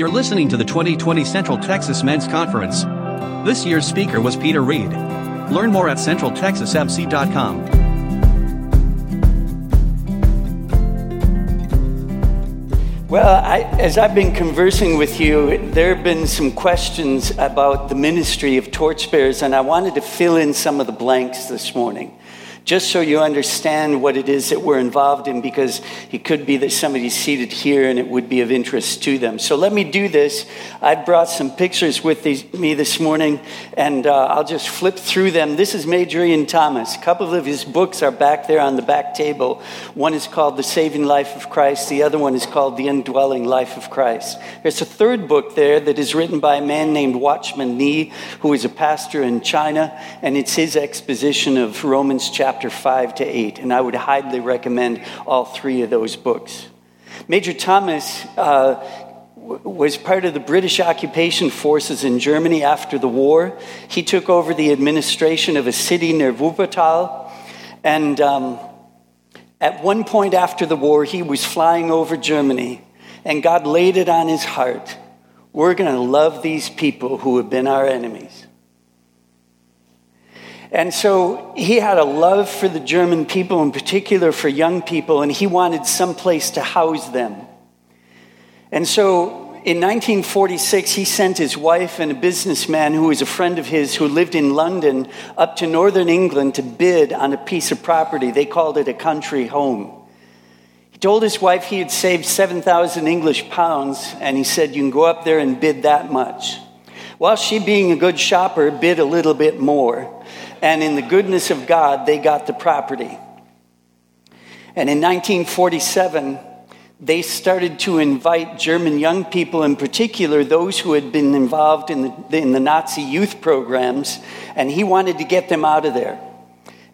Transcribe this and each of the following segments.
You're listening to the 2020 Central Texas Men's Conference. This year's speaker was Peter Reed. Learn more at centraltexasmc.com. Well, I, as I've been conversing with you, there have been some questions about the ministry of torchbearers, and I wanted to fill in some of the blanks this morning just so you understand what it is that we're involved in, because it could be that somebody's seated here and it would be of interest to them. So let me do this. I brought some pictures with these, me this morning, and uh, I'll just flip through them. This is Major Ian Thomas. A couple of his books are back there on the back table. One is called The Saving Life of Christ, the other one is called The Indwelling Life of Christ. There's a third book there that is written by a man named Watchman Nee, who is a pastor in China, and it's his exposition of Romans chapter chapter 5 to 8, and I would highly recommend all three of those books. Major Thomas uh, was part of the British occupation forces in Germany after the war. He took over the administration of a city near Wuppertal, and um, at one point after the war, he was flying over Germany, and God laid it on his heart we're going to love these people who have been our enemies. And so he had a love for the German people, in particular for young people, and he wanted some place to house them. And so in 1946, he sent his wife and a businessman who was a friend of his who lived in London up to northern England to bid on a piece of property. They called it a country home. He told his wife he had saved 7,000 English pounds, and he said, You can go up there and bid that much. Well, she, being a good shopper, bid a little bit more and in the goodness of God, they got the property. And in 1947, they started to invite German young people, in particular those who had been involved in the, in the Nazi youth programs, and he wanted to get them out of there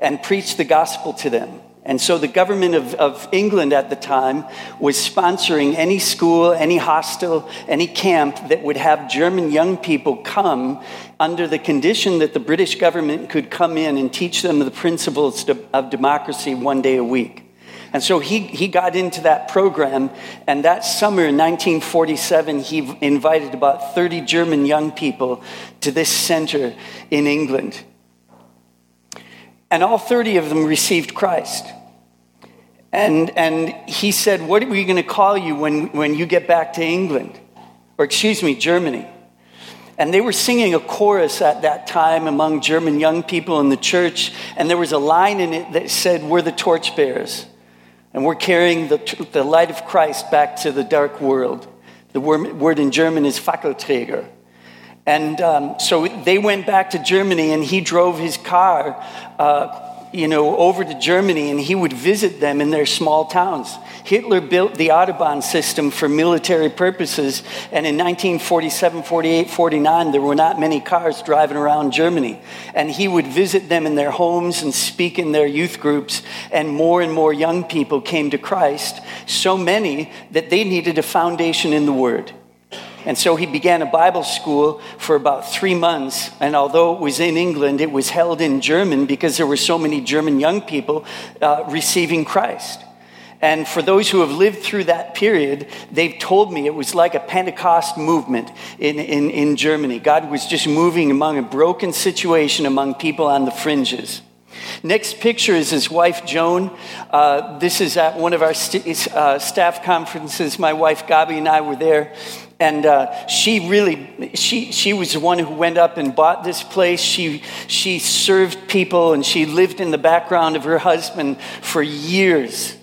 and preach the gospel to them. And so the government of, of England at the time was sponsoring any school, any hostel, any camp that would have German young people come under the condition that the British government could come in and teach them the principles of democracy one day a week. And so he, he got into that program, and that summer in 1947, he invited about 30 German young people to this center in England. And all 30 of them received Christ. And, and he said, What are we going to call you when, when you get back to England? Or, excuse me, Germany. And they were singing a chorus at that time among German young people in the church. And there was a line in it that said, We're the torchbearers. And we're carrying the, the light of Christ back to the dark world. The word, word in German is Fackelträger. And um, so they went back to Germany, and he drove his car uh, you know, over to Germany and he would visit them in their small towns. Hitler built the Autobahn system for military purposes, and in 1947, 48, 49, there were not many cars driving around Germany. And he would visit them in their homes and speak in their youth groups, and more and more young people came to Christ, so many that they needed a foundation in the Word. And so he began a Bible school for about three months. And although it was in England, it was held in German because there were so many German young people uh, receiving Christ. And for those who have lived through that period, they've told me it was like a Pentecost movement in, in, in Germany. God was just moving among a broken situation among people on the fringes. Next picture is his wife, Joan. Uh, this is at one of our st- uh, staff conferences. My wife, Gabi, and I were there. And uh, she really, she, she was the one who went up and bought this place. She, she served people and she lived in the background of her husband for years.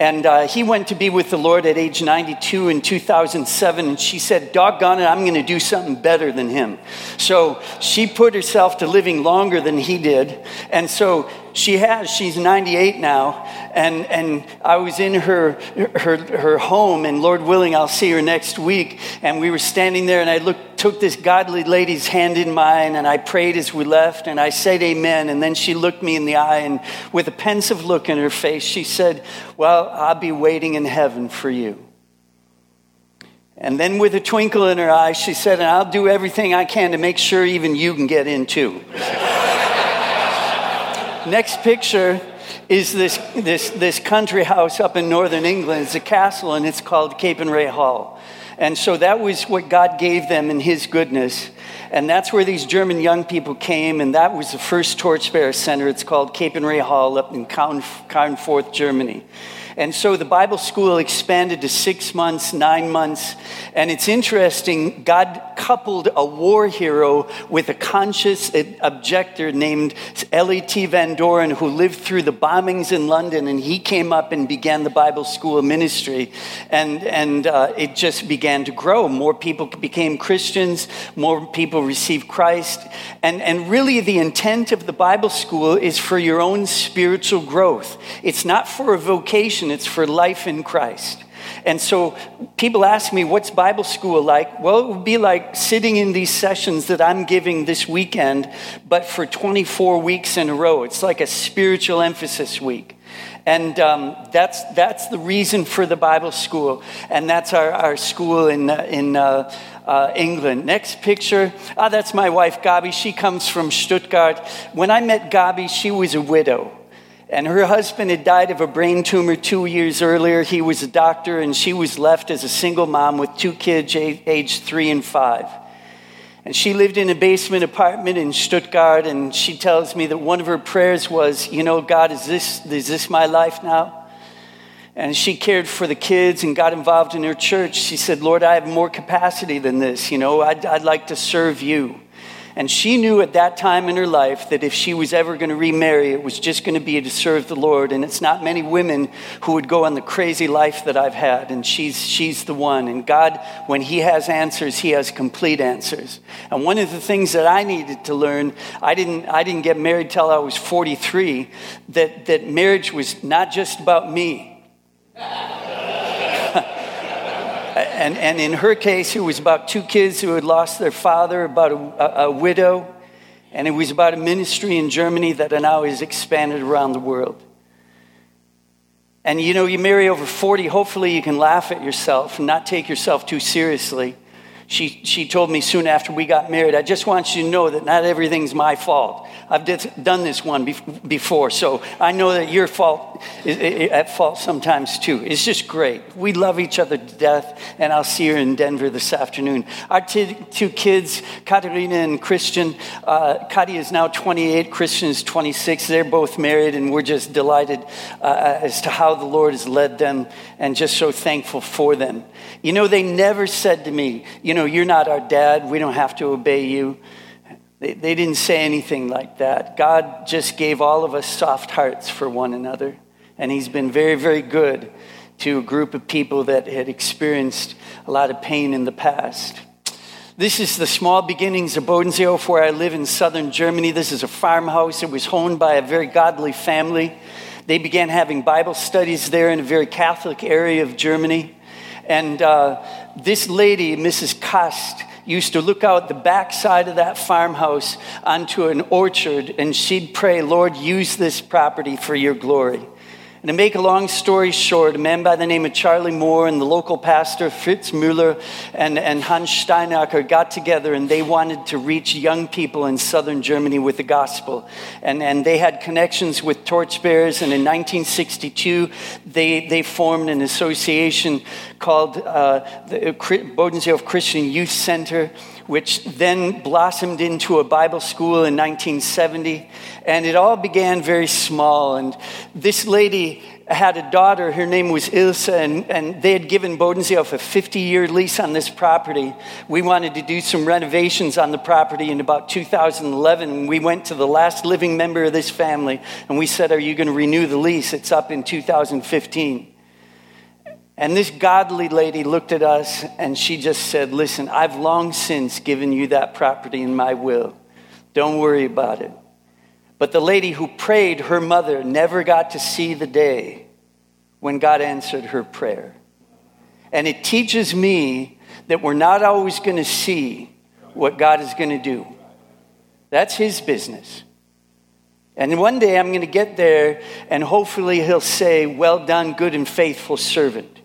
And uh, he went to be with the Lord at age 92 in 2007. And she said, Doggone it, I'm going to do something better than him. So she put herself to living longer than he did. And so she has, she's 98 now. And, and I was in her, her, her home, and Lord willing, I'll see her next week. And we were standing there, and I looked, took this godly lady's hand in mine, and I prayed as we left, and I said amen. And then she looked me in the eye, and with a pensive look in her face, she said, Well, I'll be waiting in heaven for you. And then, with a twinkle in her eye, she said, And I'll do everything I can to make sure even you can get in too. Next picture is this, this, this country house up in northern England. It's a castle and it's called Capernwray Hall. And so that was what God gave them in His goodness. And that's where these German young people came, and that was the first Torchbearer Center. It's called Capernwray Hall up in Klagenfurt, Germany. And so the Bible school expanded to six months, nine months. And it's interesting, God coupled a war hero with a conscious objector named L.E.T. Van Doren, who lived through the bombings in London. And he came up and began the Bible school ministry. And, and uh, it just began to grow. More people became Christians, more people received Christ. And, and really, the intent of the Bible school is for your own spiritual growth, it's not for a vocation it's for life in Christ. And so people ask me, what's Bible school like? Well, it would be like sitting in these sessions that I'm giving this weekend, but for 24 weeks in a row. It's like a spiritual emphasis week. And um, that's, that's the reason for the Bible school. And that's our, our school in, uh, in uh, uh, England. Next picture. Ah, that's my wife, Gabi. She comes from Stuttgart. When I met Gabi, she was a widow. And her husband had died of a brain tumor two years earlier. He was a doctor, and she was left as a single mom with two kids, aged three and five. And she lived in a basement apartment in Stuttgart, and she tells me that one of her prayers was, You know, God, is this, is this my life now? And she cared for the kids and got involved in her church. She said, Lord, I have more capacity than this. You know, I'd, I'd like to serve you. And she knew at that time in her life that if she was ever going to remarry, it was just going to be to serve the Lord. And it's not many women who would go on the crazy life that I've had. And she's, she's the one. And God, when He has answers, He has complete answers. And one of the things that I needed to learn, I didn't, I didn't get married till I was 43, that, that marriage was not just about me. And, and in her case, it was about two kids who had lost their father, about a, a, a widow, and it was about a ministry in Germany that now is expanded around the world. And you know, you marry over 40, hopefully you can laugh at yourself and not take yourself too seriously. She, she told me soon after we got married, I just want you to know that not everything's my fault. I've done this one before, so I know that your fault is at fault sometimes too. It's just great. We love each other to death, and I'll see her in Denver this afternoon. Our t- two kids, Katerina and Christian, uh, Kati is now 28, Christian is 26. They're both married, and we're just delighted uh, as to how the Lord has led them and just so thankful for them. You know, they never said to me, You know, you're not our dad. We don't have to obey you. They, they didn't say anything like that. God just gave all of us soft hearts for one another. And He's been very, very good to a group of people that had experienced a lot of pain in the past. This is the small beginnings of Bodenseehof, where I live in southern Germany. This is a farmhouse. It was owned by a very godly family. They began having Bible studies there in a very Catholic area of Germany. And uh, this lady, Mrs. Kast, used to look out the backside of that farmhouse onto an orchard and she'd pray, Lord, use this property for your glory. And to make a long story short, a man by the name of Charlie Moore and the local pastor Fritz Müller and, and Hans Steinacker got together and they wanted to reach young people in southern Germany with the gospel. And, and they had connections with torchbearers. And in 1962, they, they formed an association called uh, the Bodenseehof Christian Youth Center which then blossomed into a Bible school in 1970. And it all began very small. And this lady had a daughter, her name was Ilse, and, and they had given Bodenseehof a 50 year lease on this property. We wanted to do some renovations on the property in about 2011. We went to the last living member of this family and we said, Are you going to renew the lease? It's up in 2015. And this godly lady looked at us and she just said, Listen, I've long since given you that property in my will. Don't worry about it. But the lady who prayed, her mother, never got to see the day when God answered her prayer. And it teaches me that we're not always going to see what God is going to do. That's His business. And one day I'm going to get there and hopefully He'll say, Well done, good and faithful servant.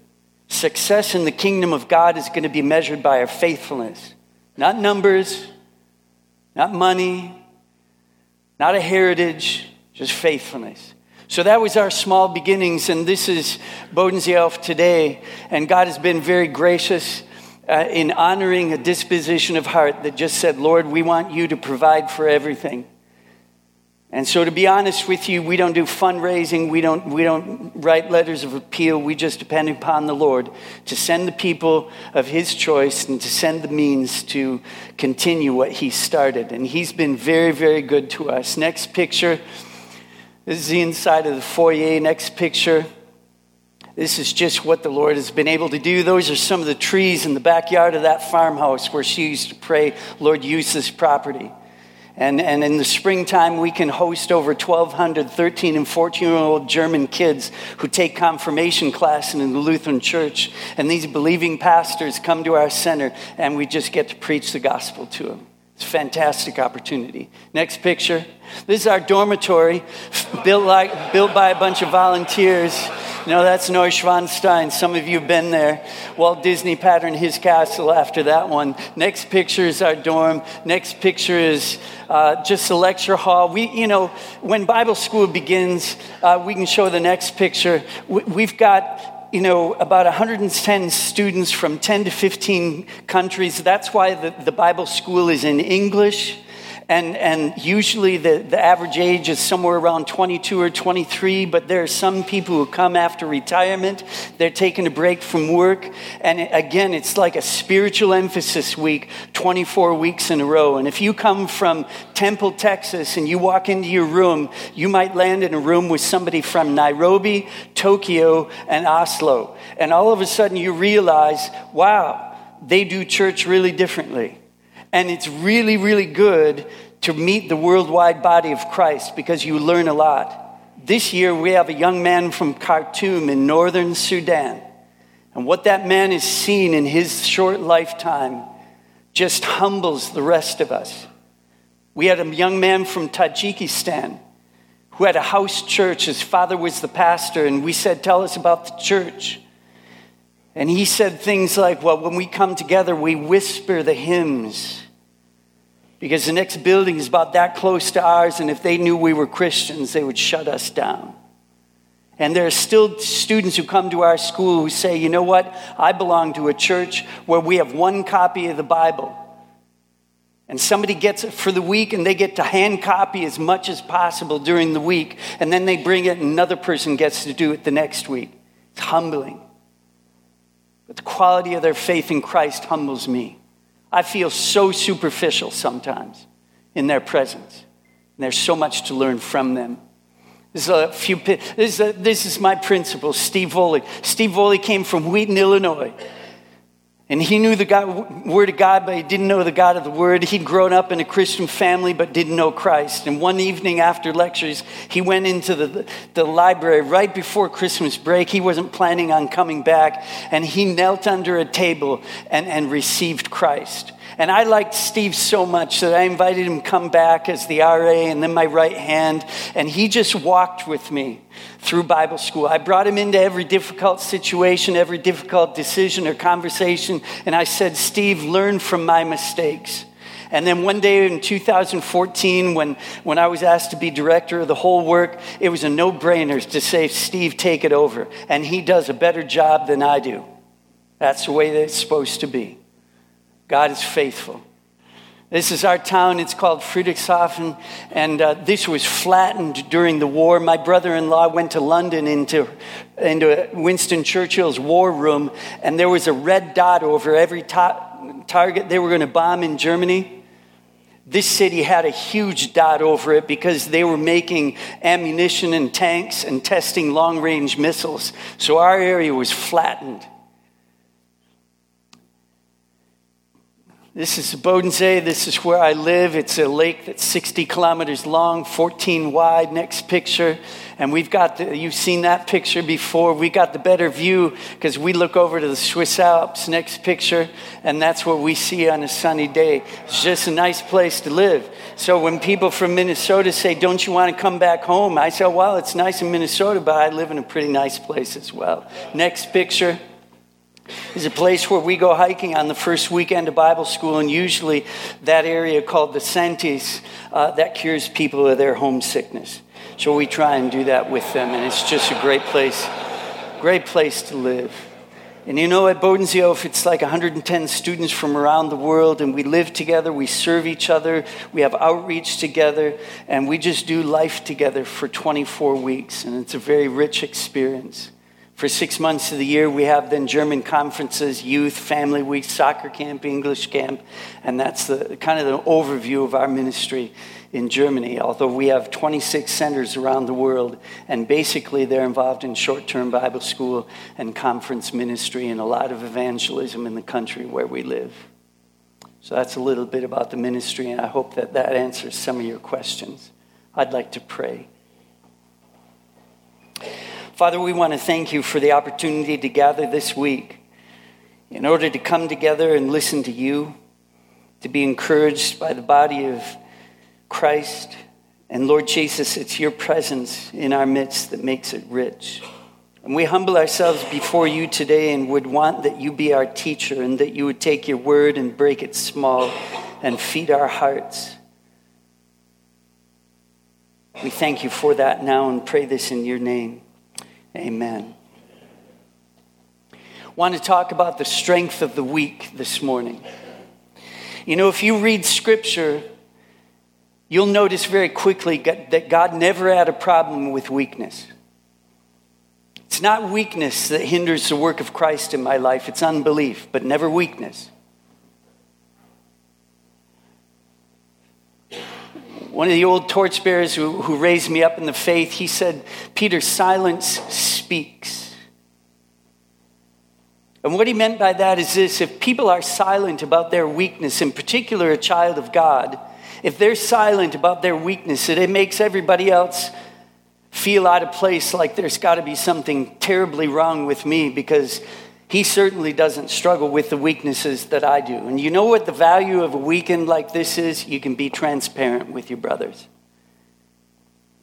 Success in the kingdom of God is going to be measured by our faithfulness, not numbers, not money, not a heritage, just faithfulness. So that was our small beginnings, and this is Bodenseehof today. And God has been very gracious. uh, in honoring a disposition of heart that just said, Lord, we want you to provide for everything. And so, to be honest with you, we don't do fundraising. We don't, we don't write letters of appeal. We just depend upon the Lord to send the people of His choice and to send the means to continue what He started. And He's been very, very good to us. Next picture. This is the inside of the foyer. Next picture. This is just what the Lord has been able to do. Those are some of the trees in the backyard of that farmhouse where she used to pray, Lord, use this property. And, and in the springtime, we can host over 1,200 13 and 14 year old German kids who take confirmation class in the Lutheran church. And these believing pastors come to our center, and we just get to preach the gospel to them. It's a fantastic opportunity. Next picture. This is our dormitory, built, like, built by a bunch of volunteers. No, that's Neuschwanstein. Some of you have been there. Walt Disney patterned his castle after that one. Next picture is our dorm. Next picture is uh, just a lecture hall. We, you know, when Bible school begins, uh, we can show the next picture. We've got you know, about 110 students from 10 to 15 countries. That's why the, the Bible school is in English. And, and usually the, the average age is somewhere around 22 or 23, but there are some people who come after retirement. They're taking a break from work. And again, it's like a spiritual emphasis week, 24 weeks in a row. And if you come from Temple, Texas, and you walk into your room, you might land in a room with somebody from Nairobi, Tokyo, and Oslo. And all of a sudden you realize, wow, they do church really differently. And it's really, really good to meet the worldwide body of Christ because you learn a lot. This year, we have a young man from Khartoum in northern Sudan. And what that man has seen in his short lifetime just humbles the rest of us. We had a young man from Tajikistan who had a house church. His father was the pastor, and we said, Tell us about the church. And he said things like, Well, when we come together, we whisper the hymns. Because the next building is about that close to ours, and if they knew we were Christians, they would shut us down. And there are still students who come to our school who say, you know what? I belong to a church where we have one copy of the Bible. And somebody gets it for the week and they get to hand copy as much as possible during the week. And then they bring it and another person gets to do it the next week. It's humbling. But the quality of their faith in Christ humbles me. I feel so superficial sometimes in their presence. And there's so much to learn from them. This is, a few, this, is a, this is my principal, Steve Voley. Steve Voley came from Wheaton, Illinois. And he knew the God, Word of God, but he didn't know the God of the Word. He'd grown up in a Christian family, but didn't know Christ. And one evening after lectures, he went into the, the library right before Christmas break. He wasn't planning on coming back. And he knelt under a table and, and received Christ. And I liked Steve so much that I invited him come back as the RA and then my right hand. And he just walked with me through Bible school. I brought him into every difficult situation, every difficult decision or conversation. And I said, Steve, learn from my mistakes. And then one day in 2014, when, when I was asked to be director of the whole work, it was a no brainer to say, Steve, take it over. And he does a better job than I do. That's the way that it's supposed to be. God is faithful. This is our town. It's called Friedrichshafen. And uh, this was flattened during the war. My brother in law went to London into, into Winston Churchill's war room, and there was a red dot over every ta- target they were going to bomb in Germany. This city had a huge dot over it because they were making ammunition and tanks and testing long range missiles. So our area was flattened. This is Bodensee. This is where I live. It's a lake that's 60 kilometers long, 14 wide. Next picture. And we've got, the, you've seen that picture before. We got the better view because we look over to the Swiss Alps. Next picture. And that's what we see on a sunny day. It's just a nice place to live. So when people from Minnesota say, Don't you want to come back home? I say, Well, it's nice in Minnesota, but I live in a pretty nice place as well. Next picture is a place where we go hiking on the first weekend of Bible school, and usually that area called the Säntis, uh, that cures people of their homesickness. So we try and do that with them, and it's just a great place, great place to live. And you know, at Bodenseehof, it's like 110 students from around the world, and we live together, we serve each other, we have outreach together, and we just do life together for 24 weeks. And it's a very rich experience. For six months of the year, we have then German conferences, youth, family week, soccer camp, English camp, and that's the kind of the overview of our ministry in Germany. Although we have 26 centers around the world, and basically they're involved in short-term Bible school and conference ministry and a lot of evangelism in the country where we live. So that's a little bit about the ministry, and I hope that that answers some of your questions. I'd like to pray. Father, we want to thank you for the opportunity to gather this week in order to come together and listen to you, to be encouraged by the body of Christ. And Lord Jesus, it's your presence in our midst that makes it rich. And we humble ourselves before you today and would want that you be our teacher and that you would take your word and break it small and feed our hearts. We thank you for that now and pray this in your name. Amen. Want to talk about the strength of the weak this morning. You know, if you read scripture, you'll notice very quickly that God never had a problem with weakness. It's not weakness that hinders the work of Christ in my life, it's unbelief, but never weakness. One of the old torchbearers who, who raised me up in the faith, he said, Peter, silence speaks. And what he meant by that is this if people are silent about their weakness, in particular a child of God, if they're silent about their weakness, it makes everybody else feel out of place, like there's got to be something terribly wrong with me because he certainly doesn't struggle with the weaknesses that I do. And you know what the value of a weekend like this is? You can be transparent with your brothers.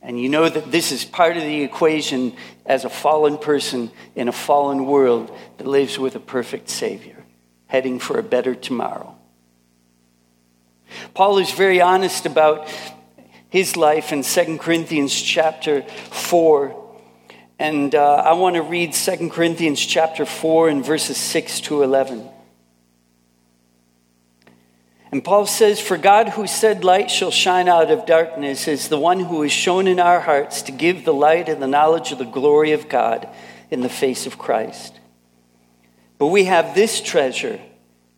And you know that this is part of the equation as a fallen person in a fallen world that lives with a perfect Savior, heading for a better tomorrow. Paul is very honest about his life in 2 Corinthians chapter 4 and uh, I want to read 2 Corinthians chapter 4 and verses 6 to 11. And Paul says, For God who said, Light shall shine out of darkness, is the one who is shone in our hearts to give the light and the knowledge of the glory of God in the face of Christ. But we have this treasure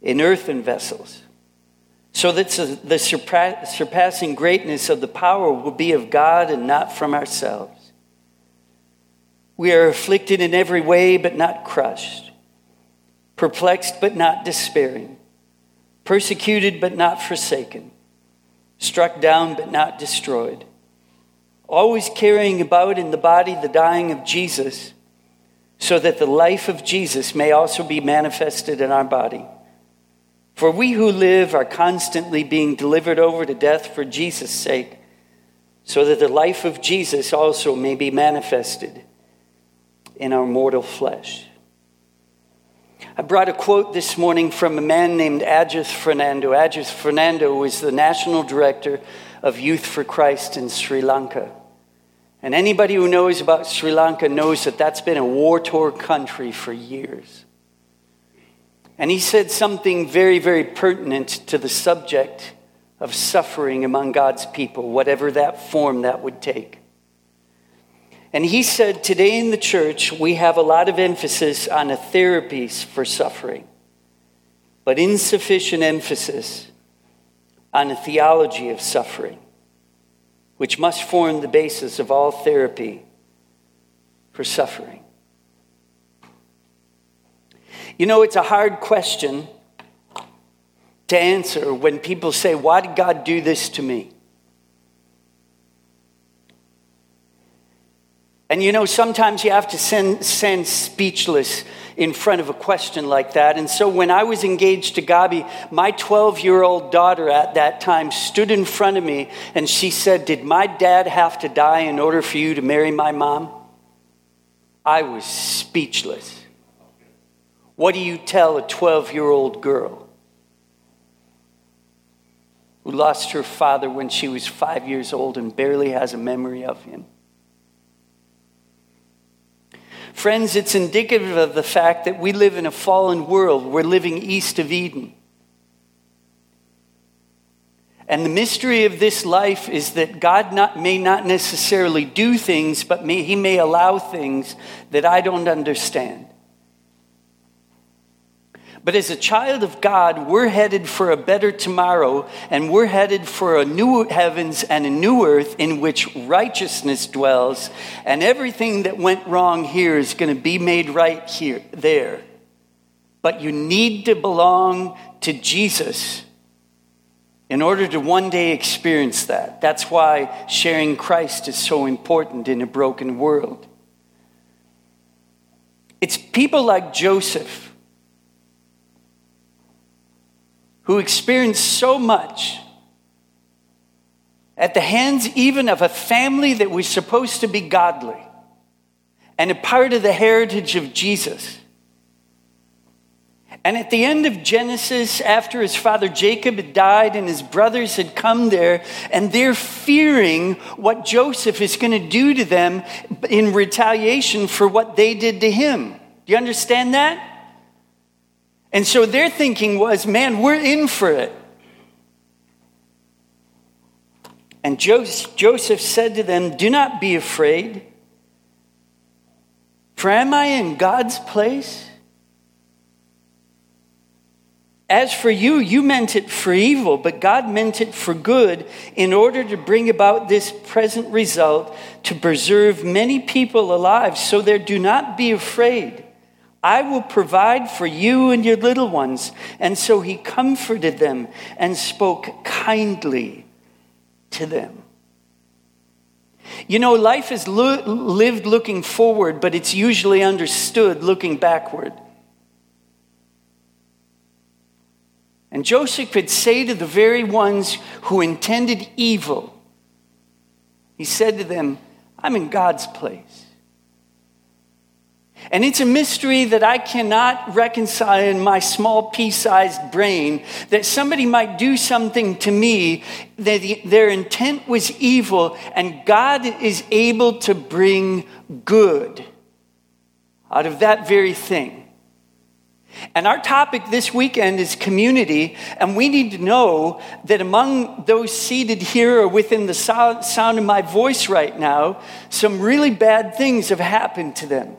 in earthen vessels, so that the surpassing greatness of the power will be of God and not from ourselves. We are afflicted in every way, but not crushed, perplexed, but not despairing, persecuted, but not forsaken, struck down, but not destroyed, always carrying about in the body the dying of Jesus, so that the life of Jesus may also be manifested in our body. For we who live are constantly being delivered over to death for Jesus' sake, so that the life of Jesus also may be manifested in our mortal flesh. I brought a quote this morning from a man named Ajith Fernando. Ajith Fernando was the national director of Youth for Christ in Sri Lanka. And anybody who knows about Sri Lanka knows that that's been a war torn country for years. And he said something very, very pertinent to the subject of suffering among God's people, whatever that form that would take. And he said, Today in the church, we have a lot of emphasis on a therapies for suffering, but insufficient emphasis on a theology of suffering, which must form the basis of all therapy for suffering. You know, it's a hard question to answer when people say, Why did God do this to me? And you know, sometimes you have to send, send speechless in front of a question like that. And so when I was engaged to Gabi, my 12 year old daughter at that time stood in front of me and she said, Did my dad have to die in order for you to marry my mom? I was speechless. What do you tell a 12 year old girl who lost her father when she was five years old and barely has a memory of him? Friends, it's indicative of the fact that we live in a fallen world. We're living east of Eden. And the mystery of this life is that God not, may not necessarily do things, but may, He may allow things that I don't understand. But as a child of God, we're headed for a better tomorrow, and we're headed for a new heavens and a new earth in which righteousness dwells, and everything that went wrong here is going to be made right here, there. But you need to belong to Jesus in order to one day experience that. That's why sharing Christ is so important in a broken world. It's people like Joseph who experienced so much at the hands even of a family that was supposed to be godly and a part of the heritage of Jesus. And at the end of Genesis, after his father Jacob had died and his brothers had come there, and they're fearing what Joseph is going to do to them in retaliation for what they did to him. Do you understand that? And so their thinking was, man, we're in for it. And Joseph said to them, Do not be afraid, for am I in God's place? As for you, you meant it for evil, but God meant it for good in order to bring about this present result to preserve many people alive. So there do not be afraid. I will provide for you and your little ones. And so he comforted them and spoke kindly to them. You know, life is lo- lived looking forward, but it's usually understood looking backward. And Joseph could say to the very ones who intended evil, he said to them, I'm in God's place. And it's a mystery that I cannot reconcile in my small pea sized brain that somebody might do something to me that their intent was evil and God is able to bring good out of that very thing. And our topic this weekend is community, and we need to know that among those seated here or within the sound of my voice right now, some really bad things have happened to them.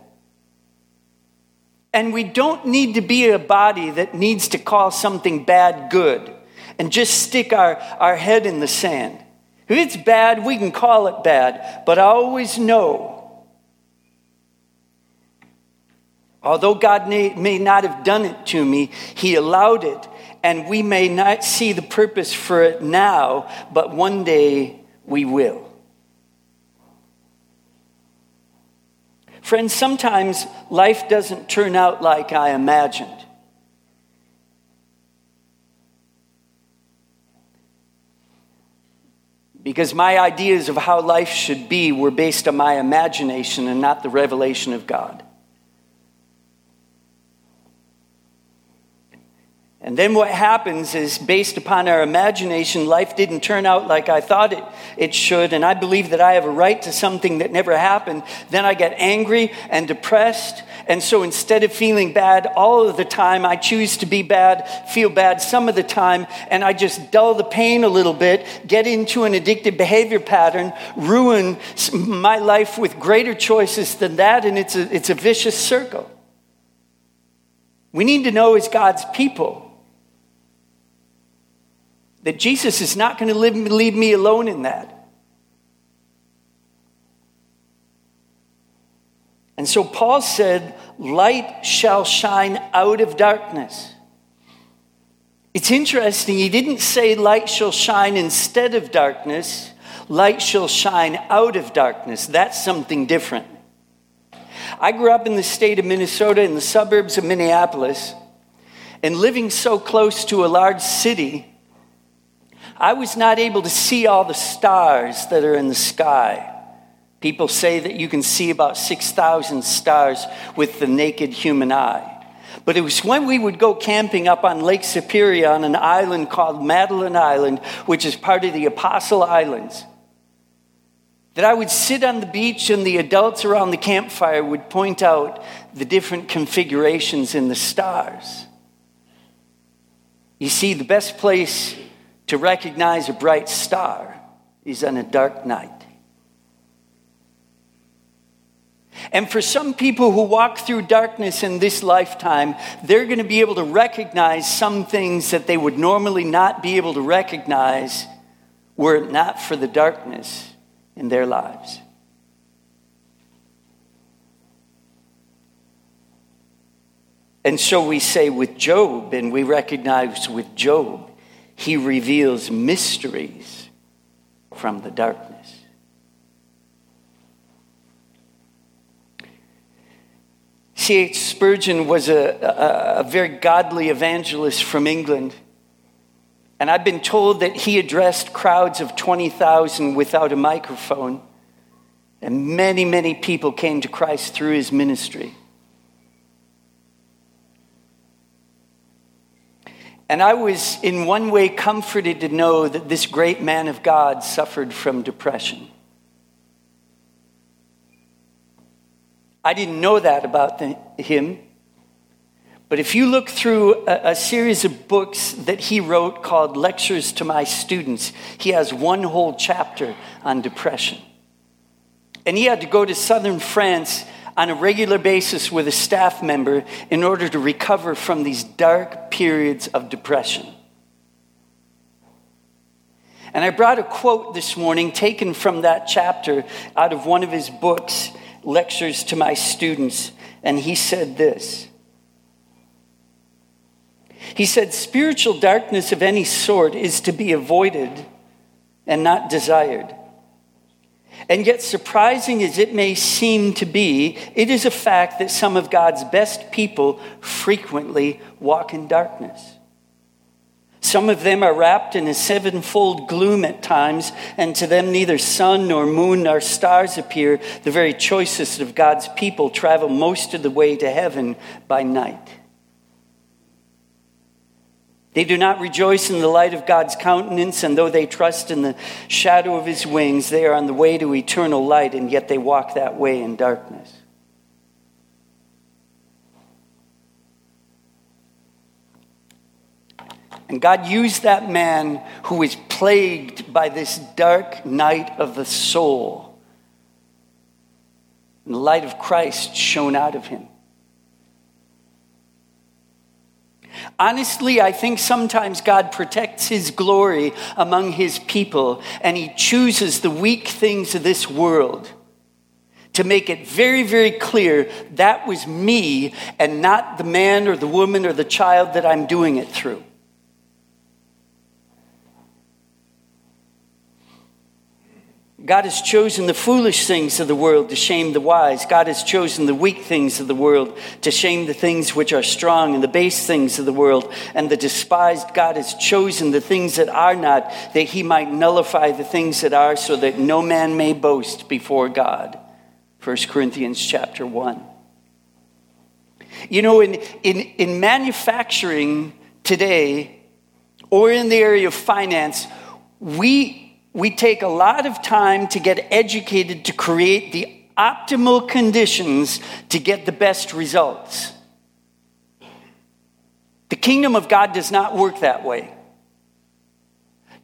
And we don't need to be a body that needs to call something bad good and just stick our, our head in the sand. If it's bad, we can call it bad, but I always know Although God may, may not have done it to me, He allowed it, and we may not see the purpose for it now, but one day we will. Friends, sometimes life doesn't turn out like I imagined. Because my ideas of how life should be were based on my imagination and not the revelation of God. And then what happens is, based upon our imagination, life didn't turn out like I thought it, it should, and I believe that I have a right to something that never happened. Then I get angry and depressed, and so instead of feeling bad all of the time, I choose to be bad, feel bad some of the time, and I just dull the pain a little bit, get into an addictive behavior pattern, ruin my life with greater choices than that, and it's a, it's a vicious circle. We need to know as God's people that Jesus is not going to leave me alone in that. And so Paul said, Light shall shine out of darkness. It's interesting, he didn't say light shall shine instead of darkness, light shall shine out of darkness. That's something different. I grew up in the state of Minnesota in the suburbs of Minneapolis, and living so close to a large city, I was not able to see all the stars that are in the sky. People say that you can see about 6,000 stars with the naked human eye. But it was when we would go camping up on Lake Superior on an island called Madeline Island, which is part of the Apostle Islands. that I would sit on the beach and the adults around the campfire would point out the different configurations in the stars. You see, the best place to recognize a bright star is on a dark night. And for some people who walk through darkness in this lifetime, they're going to be able to recognize some things that they would normally not be able to recognize were it not for the darkness in their lives. And so we say with Job, and we recognize with Job, he reveals mysteries from the darkness. C.H. Spurgeon was a, a, a, very godly evangelist from England. And I've been told that he addressed crowds of 20,000 without a microphone. And many, many people came to Christ through his ministry. And I was, in one way, comforted to know that this great man of God suffered from depression. I didn't know that about the, him. But if you look through a, a, series of books that he wrote called Lectures to My Students, he has one whole chapter on depression. And he had to go to southern France on a regular basis with a staff member in order to recover from these dark periods of depression. And I brought a quote this morning taken from that chapter out of one of his books, Lectures to My Students. And he said this He said, Spiritual darkness of any sort is to be avoided and not desired. And yet, surprising as it may seem to be, it is a fact that some of God's best people frequently walk in darkness. Some of them are wrapped in a sevenfold gloom at times, and to them neither sun nor moon nor stars appear. The very choicest of God's people travel most of the way to heaven by night. They do not rejoice in the light of God's countenance, and though they trust in the shadow of his wings, they are on the way to eternal light, and yet they walk that way in darkness. And God used that man who was plagued by this dark night of the soul. And the light of Christ shone out of him. Honestly, I think sometimes God protects his glory among his people and he chooses the weak things of this world to make it very, very clear that was me and not the man or the woman or the child that I'm doing it through. God has chosen the foolish things of the world to shame the wise. God has chosen the weak things of the world to shame the things which are strong, and the base things of the world and the despised. God has chosen the things that are not, that he might nullify the things that are, so that no man may boast before God. 1 Corinthians chapter 1. You know, in, in, in manufacturing today, or in the area of finance, we we take a lot of time to get educated to create the optimal conditions to get the best results. The kingdom of God does not work that way.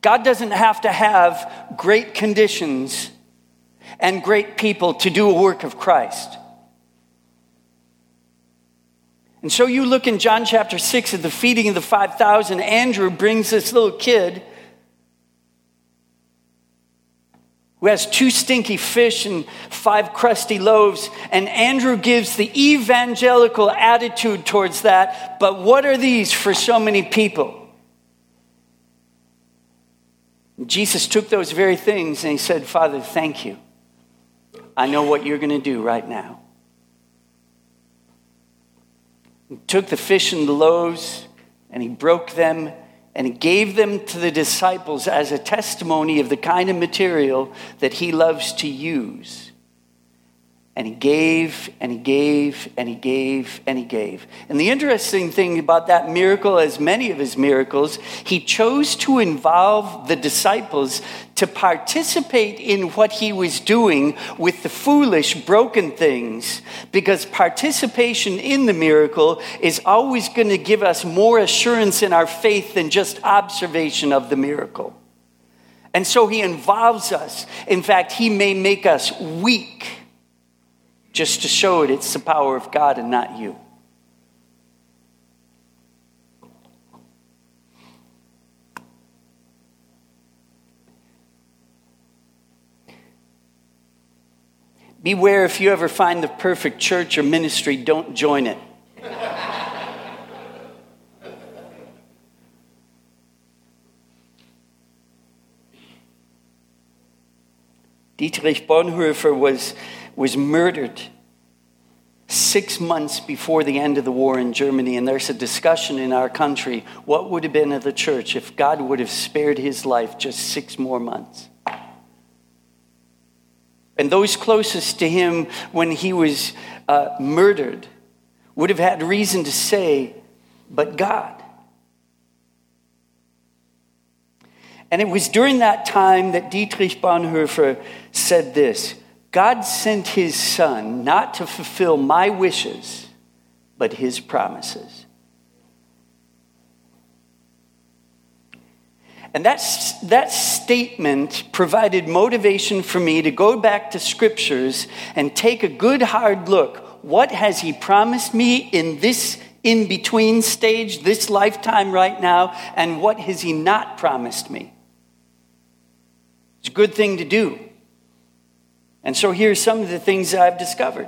God doesn't have to have great conditions and great people to do a work of Christ. And so you look in John chapter 6 at the feeding of the 5,000, Andrew brings this little kid who has two stinky fish and five crusty loaves. And Andrew gives the evangelical attitude towards that. But what are these for so many people? Jesus took those very things and he said, Father, thank you. I know what you're going to do right now. He took the fish and the loaves and he broke them and gave them to the disciples as a testimony of the kind of material that he loves to use. And he gave and he gave and he gave and he gave. And the interesting thing about that miracle, as many of his miracles, he chose to involve the disciples to participate in what he was doing with the foolish, broken things, because participation in the miracle is always going to give us more assurance in our faith than just observation of the miracle. And so he involves us. In fact, he may make us weak just to show it it's the power of God and not you. Beware if you ever find the perfect church or ministry, don't join it. Dietrich Bonhoeffer was was murdered six months before the end of the war in Germany. And there's a discussion in our country what would have been of the church if God would have spared his life just six more months? And those closest to him when he was uh, murdered would have had reason to say, but God. And it was during that time that Dietrich Bonhoeffer said this God sent his son not to fulfill my wishes, but his promises. And that's, that statement provided motivation for me to go back to scriptures and take a good hard look. What has he promised me in this in between stage, this lifetime right now, and what has he not promised me? It's a good thing to do. And so here's some of the things I've discovered.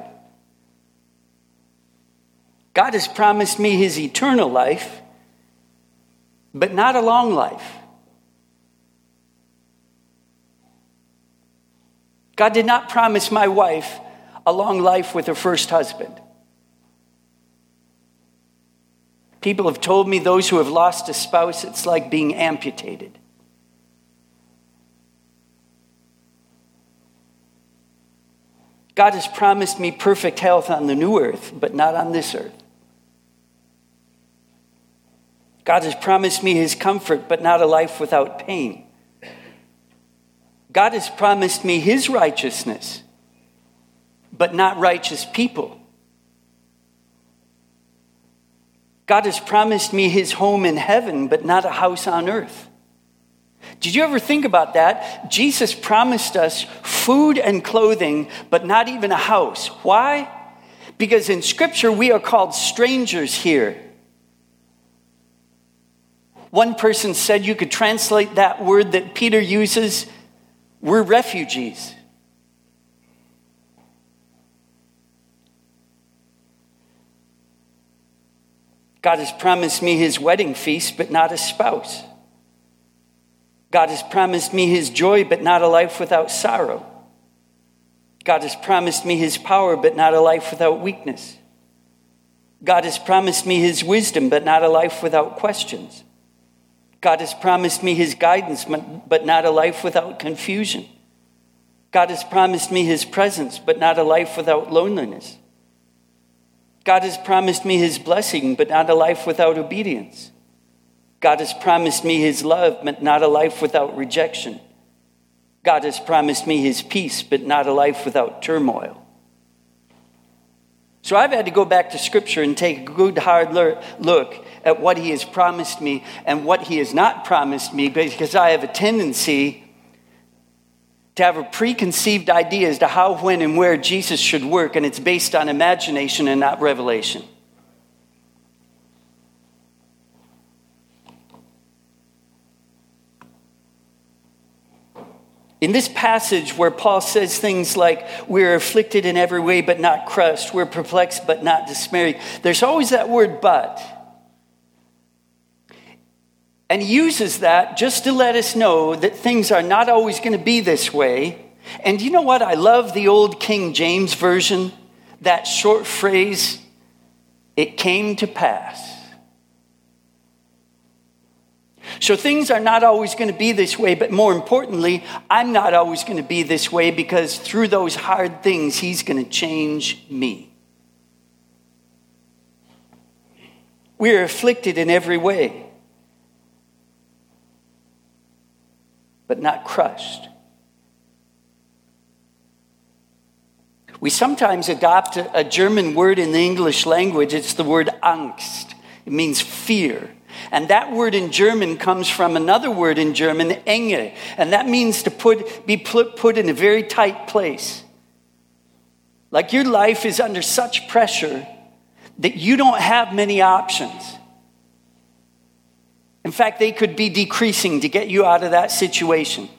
God has promised me his eternal life, but not a long life. God did not promise my wife a long life with her first husband. People have told me those who have lost a spouse, it's like being amputated. God has promised me perfect health on the new earth, but not on this earth. God has promised me his comfort, but not a life without pain. God has promised me his righteousness, but not righteous people. God has promised me his home in heaven, but not a house on earth. Did you ever think about that? Jesus promised us food and clothing, but not even a house. Why? Because in Scripture, we are called strangers here. One person said you could translate that word that Peter uses we're refugees. God has promised me his wedding feast, but not a spouse. God has promised me his joy, but not a life without sorrow. God has promised me his power, but not a life without weakness. God has promised me his wisdom, but not a life without questions. God has promised me his guidance, but not a life without confusion. God has promised me his presence, but not a life without loneliness. God has promised me his blessing, but not a life without obedience. God has promised me his love, but not a life without rejection. God has promised me his peace, but not a life without turmoil. So I've had to go back to scripture and take a good hard look at what he has promised me and what he has not promised me because I have a tendency to have a preconceived idea as to how, when, and where Jesus should work, and it's based on imagination and not revelation. In this passage where Paul says things like, we're afflicted in every way but not crushed, we're perplexed but not dismayed, there's always that word but. And he uses that just to let us know that things are not always going to be this way. And you know what? I love the old King James Version, that short phrase, it came to pass. So things are not always going to be this way, but more importantly, I'm not always going to be this way because through those hard things, He's going to change me. We are afflicted in every way, but not crushed. We sometimes adopt a German word in the English language. It's the word Angst. It means fear. And that word in German comes from another word in German, enge, and that means to put, be put, put in a very tight place. Like your life is under such pressure that you don't have many options. In fact, they could be decreasing to get you out of that situation.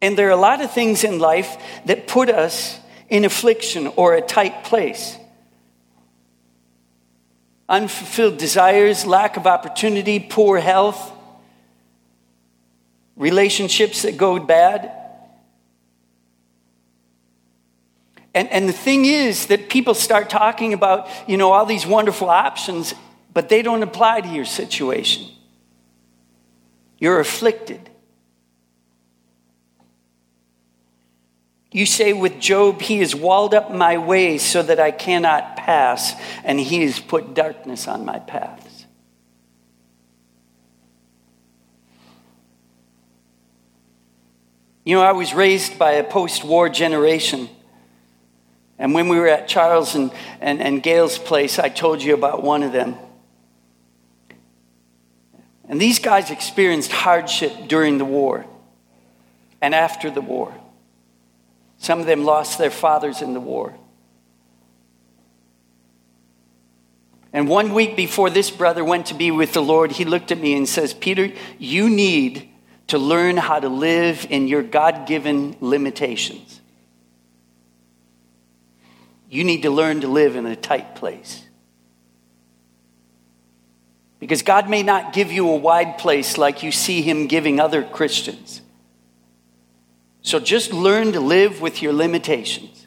And there are a lot of things in life that put us in affliction or a tight place unfulfilled desires, lack of opportunity, poor health, relationships that go bad. And, and the thing is that people start talking about, you know, all these wonderful options, but they don't apply to your situation. You're afflicted. You say with Job, He has walled up my way so that I cannot and He has put darkness on my paths. You know, I was raised by a post war generation. And when we were at Charles and, and, and Gail's place, I told you about one of them. And these guys experienced hardship during the war and after the war. Some of them lost their fathers in the war. And one week before this brother went to be with the Lord, he looked at me and says, Peter, you need to learn how to live in your God given limitations. You need to learn to live in a tight place. Because God may not give you a wide place like you see Him giving other Christians. So just learn to live with your limitations.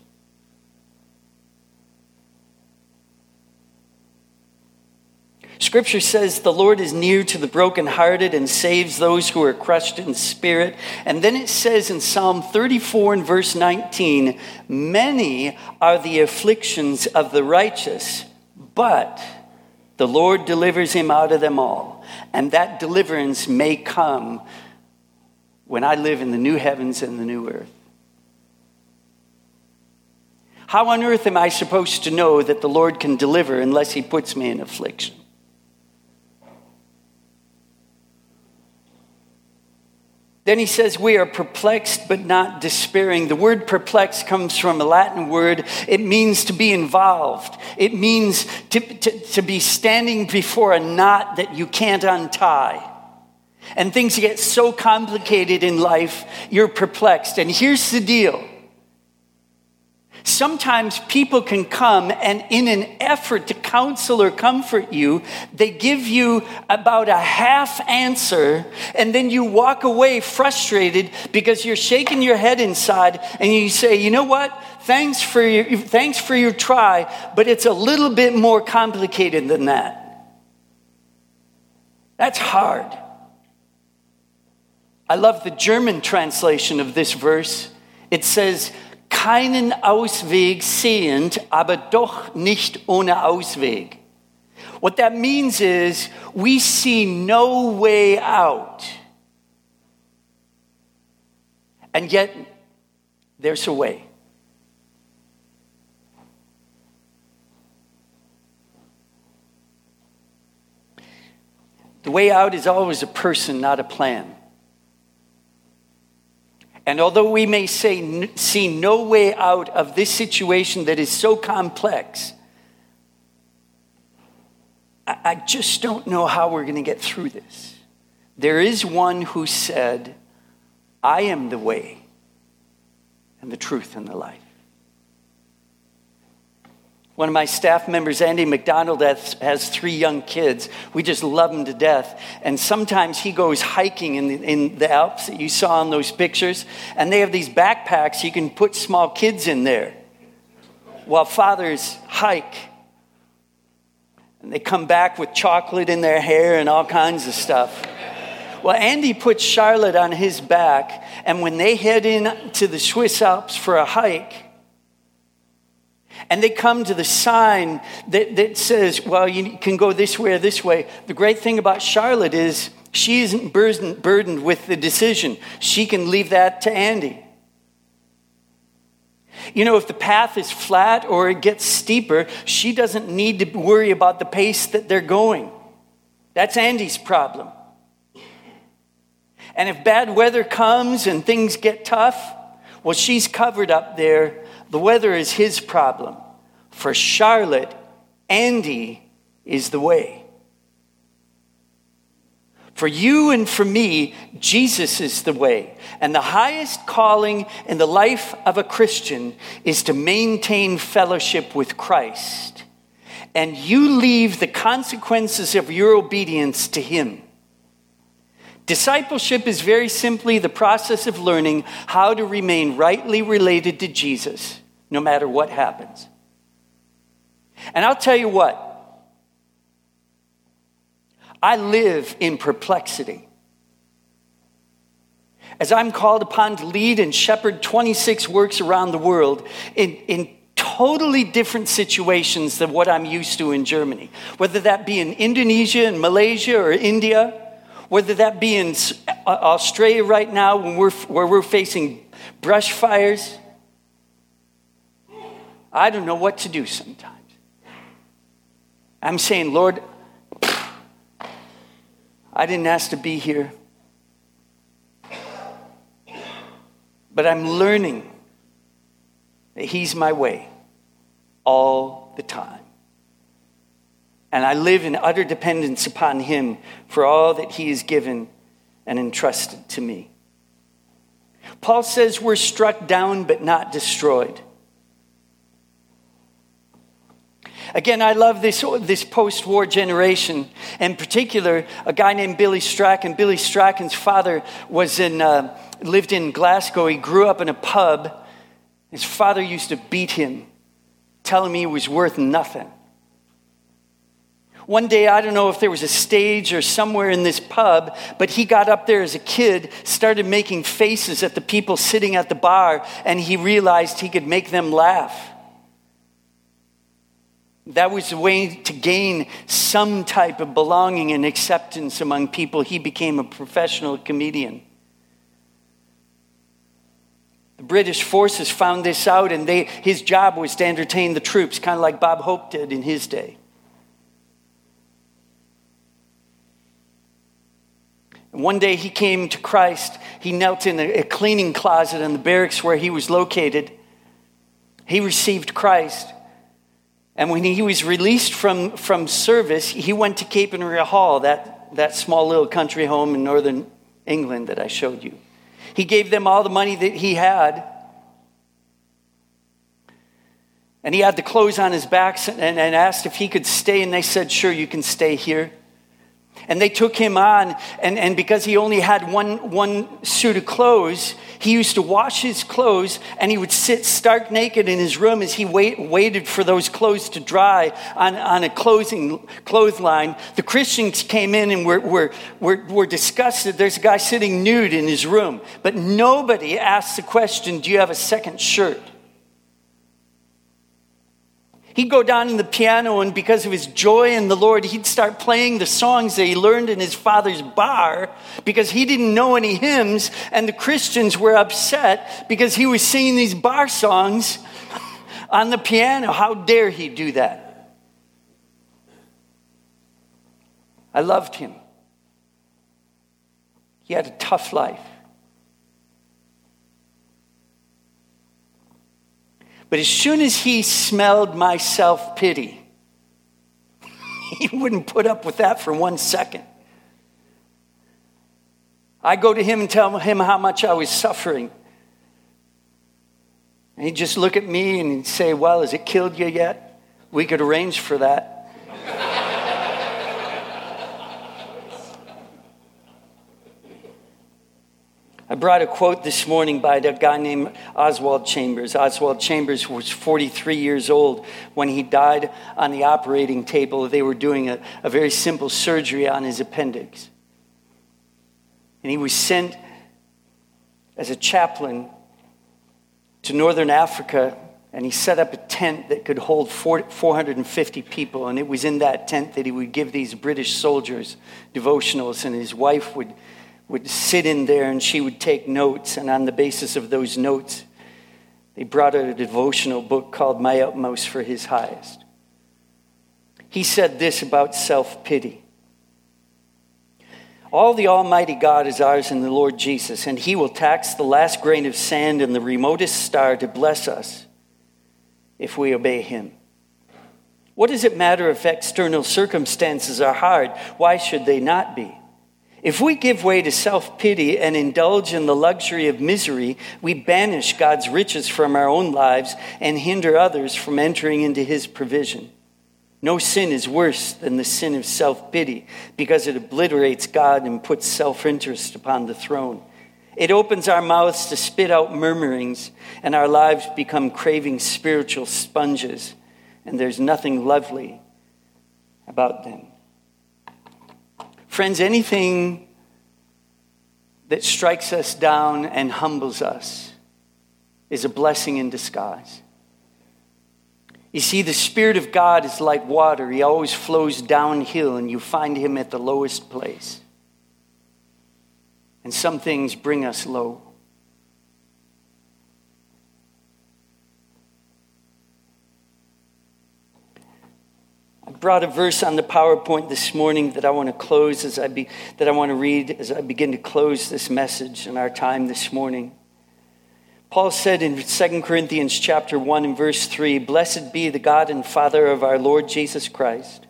Scripture says the Lord is near to the brokenhearted and saves those who are crushed in spirit. And then it says in Psalm 34 and verse 19, Many are the afflictions of the righteous, but the Lord delivers him out of them all. And that deliverance may come when I live in the new heavens and the new earth? How on earth am I supposed to know that the Lord can deliver unless He puts me in affliction? Then he says, We are perplexed but not despairing. The word perplexed comes from a Latin word. It means to be involved, it means to, to, to be standing before a knot that you can't untie and things get so complicated in life, you're perplexed. And here's the deal sometimes people can come and, in an effort to counsel or comfort you, they give you about a half answer, and then you walk away frustrated because you're shaking your head inside and you say, You know what? Thanks for your, thanks for your try, but it's a little bit more complicated than that. That's hard. I love the German translation of this verse. It says, keinen Ausweg sehend, aber doch nicht ohne Ausweg. What that means is we see no way out. And yet, there's a way. The way out is always a person, not a plan. And although we may say, see no way out of this situation that is so complex, I just don't know how we're going to get through this. There is one who said, I am the way and the truth and the life. One of my staff members, Andy McDonald, has, three young kids. We just love them to death. And sometimes he goes hiking in the, in the Alps that you saw in those pictures, and they have these backpacks you can put small kids in there while fathers hike. And they come back with chocolate in their hair and all kinds of stuff. Well, Andy puts Charlotte on his back, and when they head in to the Swiss Alps for a hike, and they come to the sign that, that says, well, you can go this way or this way. The great thing about Charlotte is she isn't burdened, burdened with the decision. She can leave that to Andy. You know, if the path is flat or it gets steeper, she doesn't need to worry about the pace that they're going. That's Andy's problem. And if bad weather comes and things get tough, well, she's covered up there. The weather is his problem. For Charlotte, Andy is the way. For you and for me, Jesus is the way. And the highest calling in the life of a Christian is to maintain fellowship with Christ. And you leave the consequences of your obedience to Him. Discipleship is very simply the process of learning how to remain rightly related to Jesus no matter what happens. And I'll tell you what, I live in perplexity. As I'm called upon to lead and shepherd 26 works around the world in, in totally different situations than what I'm used to in Germany, whether that be in Indonesia and Malaysia or India whether that be in uh, Australia right now when we're, where we're facing brush fires. I don't know what to do sometimes. I'm saying, Lord, I didn't ask to be here. But I'm learning that He's my way all the time. And I live in utter dependence upon Him for all that He has given and entrusted to me. Paul says we're struck down but not destroyed. Again, I love this, this post war generation. In particular, a guy named Billy Strachan. Billy Strachan's father was in, uh, lived in Glasgow. He grew up in a pub. His father used to beat him, telling me he was worth nothing. One day, I don't know if there was a stage or somewhere in this pub, but he got up there as a kid, started making faces at the people sitting at the bar, and he realized he could make them laugh. That was a way to gain some type of belonging and acceptance among people. He became a professional comedian. The British forces found this out, and they, his job was to entertain the troops, kind of like Bob Hope did in his day. One day he came to Christ. He knelt in a cleaning closet in the barracks where he was located. He received Christ. And when he was released from, from service, he went to Cape Capernwray Hall, that, that small little country home in northern England that I showed you. He gave them all the money that he had. And he had the clothes on his back and, and asked if he could stay. And they said, Sure, you can stay here. And they took him on, and, and because he only had one, one suit of clothes, he used to wash his clothes and he would sit stark naked in his room as he wait, waited for those clothes to dry on, on a closing clothesline. The Christians came in and were, were, were, were disgusted. There's a guy sitting nude in his room, but nobody asked the question Do you have a second shirt? He'd go down in the piano, and because of his joy in the Lord, he'd start playing the songs that he learned in his father's bar because he didn't know any hymns, and the Christians were upset because he was singing these bar songs on the piano. How dare he do that? I loved him. He had a tough life. But as soon as he smelled my self pity, he wouldn't put up with that for one second. I go to him and tell him how much I was suffering. And he'd just look at me and he'd say, Well, has it killed you yet? We could arrange for that. I brought a quote this morning by a guy named Oswald Chambers. Oswald Chambers was 43 years old when he died on the operating table. They were doing a, a very simple surgery on his appendix. And he was sent as a chaplain to northern Africa, and he set up a tent that could hold 450 people. And it was in that tent that he would give these British soldiers devotionals, and his wife would, would sit in there and she would take notes. And on the basis of those notes, they brought out a devotional book called My Utmost for His Highest. He said this about self pity. All the Almighty God is ours in the Lord Jesus, and He will tax the last grain of sand and the remotest star to bless us if we obey Him. What does it matter if external circumstances are hard? Why should they not be? If we give way to self pity and indulge in the luxury of misery, we banish God's riches from our own lives and hinder others from entering into His provision. No sin is worse than the sin of self pity because it obliterates God and puts self interest upon the throne. It opens our mouths to spit out murmurings, and our lives become craving spiritual sponges, and there's nothing lovely about them. Friends, anything that strikes us down and humbles us is a blessing in disguise. You see, the Spirit of God is like water, He always flows downhill, and you find Him at the lowest place. And some things bring us low. Brought a verse on the PowerPoint this morning that I want to close as I be, that I want to read as I begin to close this message in our time this morning. Paul said in 2 Corinthians chapter 1 and verse 3, Blessed be the God and Father of our Lord Jesus Christ,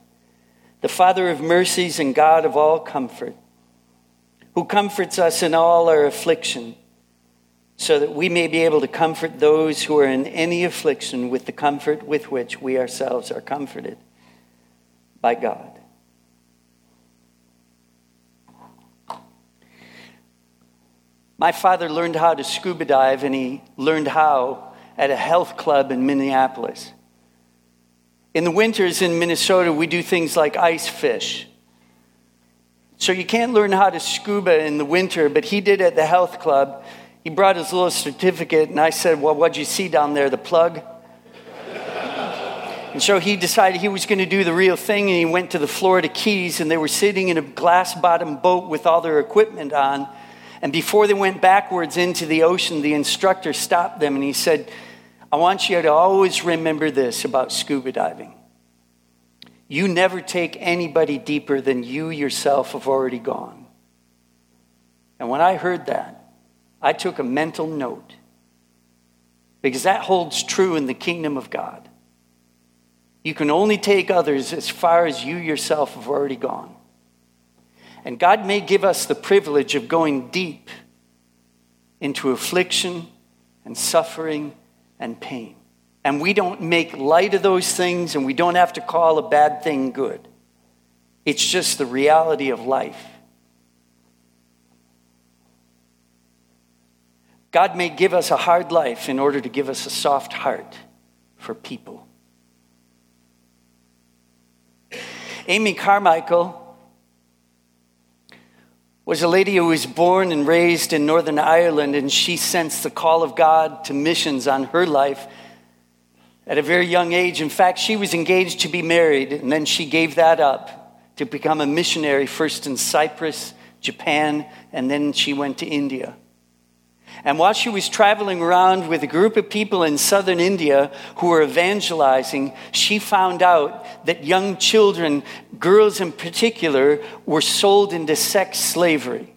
the Father of mercies and God of all comfort, who comforts us in all our affliction, so that we may be able to comfort those who are in any affliction with the comfort with which we ourselves are comforted by God. My father learned how to scuba dive, and he learned how at a health club in Minneapolis. In the winters in Minnesota, we do things like ice fish. So you can't learn how to scuba in the winter, but he did at the health club. He brought his little certificate, and I said, Well, what'd you see down there? The plug? And so he decided he was going to do the real thing, and he went to the Florida Keys, and they were sitting in a glass bottom boat with all their equipment on. And before they went backwards into the ocean, the instructor stopped them and he said, I want you to always remember this about scuba diving. You never take anybody deeper than you yourself have already gone. And when I heard that, I took a mental note because that holds true in the kingdom of God. You can only take others as far as you yourself have already gone. And God may give us the privilege of going deep into affliction and suffering and pain. And we don't make light of those things and we don't have to call a bad thing good. It's just the reality of life. God may give us a hard life in order to give us a soft heart for people. Amy Carmichael was a lady who was born and raised in Northern Ireland, and she sensed the call of God to missions on her life at a very young age. In fact, she was engaged to be married, and then she gave that up to become a missionary, first in Cyprus, Japan, and then she went to India. And while she was traveling around with a group of people in southern India who were evangelizing, she found out that young children, girls in particular, were sold into sex slavery.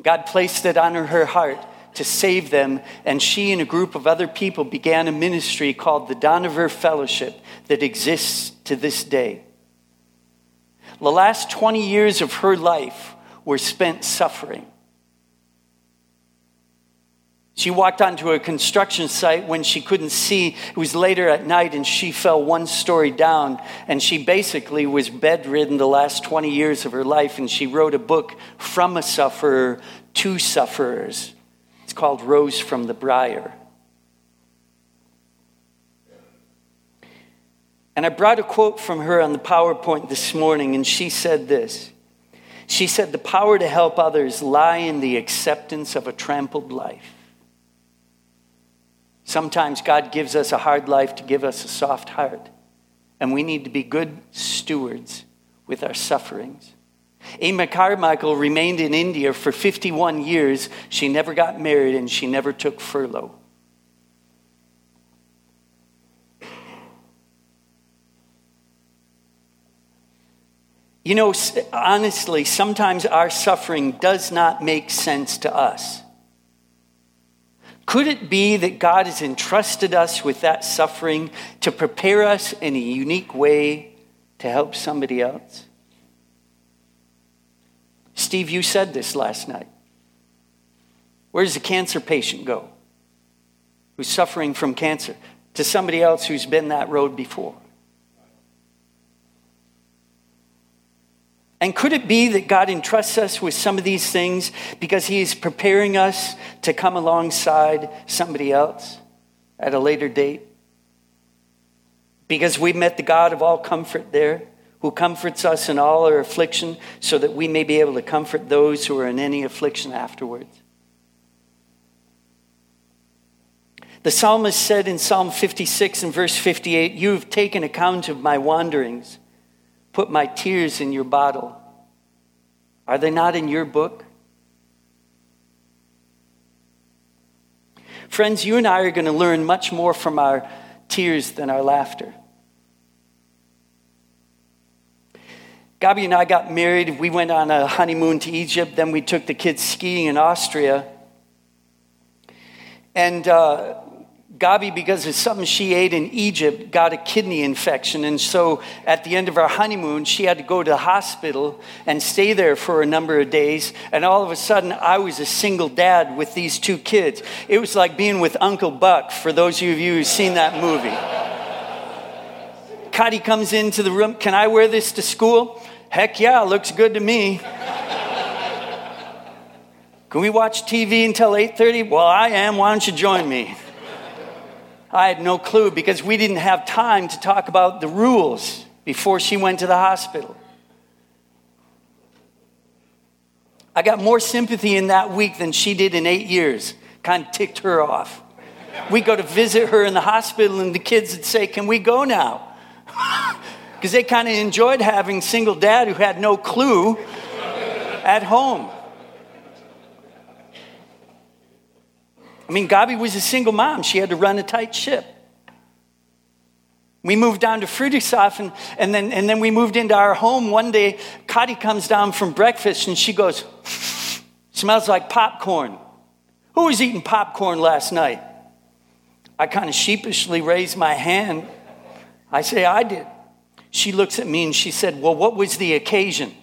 God placed it on her heart to save them, and she and a group of other people began a ministry called the Dohnavur Fellowship that exists to this day. The last 20 years of her life were spent suffering. She walked onto a construction site when she couldn't see. It was later at night and she fell one story down. And she basically was bedridden the last 20 years of her life. And she wrote a book, From a Sufferer to Sufferers. It's called Rose from the Briar. And I brought a quote from her on the PowerPoint this morning, and she said this She said, The power to help others lie in the acceptance of a trampled life. Sometimes God gives us a hard life to give us a soft heart, and we need to be good stewards with our sufferings. Amy Carmichael remained in India for 51 years. She never got married and she never took furlough. You know, honestly, sometimes our suffering does not make sense to us. Could it be that God has entrusted us with that suffering to prepare us in a unique way to help somebody else? Steve, you said this last night. Where does a cancer patient go who's suffering from cancer? To somebody else who's been that road before. And could it be that God entrusts us with some of these things because He is preparing us to come alongside somebody else at a later date? Because we met the God of all comfort there, who comforts us in all our affliction, so that we may be able to comfort those who are in any affliction afterwards. The psalmist said in Psalm 56 and verse 58 You have taken account of my wanderings put my tears in your bottle. Are they not in your book? Friends, you and I are going to learn much more from our tears than our laughter. Gabi and I got married. We went on a honeymoon to Egypt. Then we took the kids skiing in Austria. And uh, Gabi, because of something she ate in Egypt, got a kidney infection. And so at the end of our honeymoon, she had to go to the hospital and stay there for a number of days. And all of a sudden, I was a single dad with these two kids. It was like being with Uncle Buck, for those of you who've seen that movie. Kati comes into the room. Can I wear this to school? Heck yeah, looks good to me. Can we watch TV until 8:30? Well, I am. Why don't you join me? I had no clue because we didn't have time to talk about the rules before she went to the hospital. I got more sympathy in that week than she did in eight years. Kind of ticked her off. We go to visit her in the hospital, and the kids would say, Can we go now? Because they kind of enjoyed having single dad who had no clue at home. I mean, Gabi was a single mom. She had to run a tight ship. We moved down to Friedrichshafen, and, then, and then we moved into our home. One day, Kati comes down from breakfast, and she goes, smells like popcorn. Who was eating popcorn last night? I kind of sheepishly raise my hand. I say, I did. She looks at me and she said, Well, what was the occasion?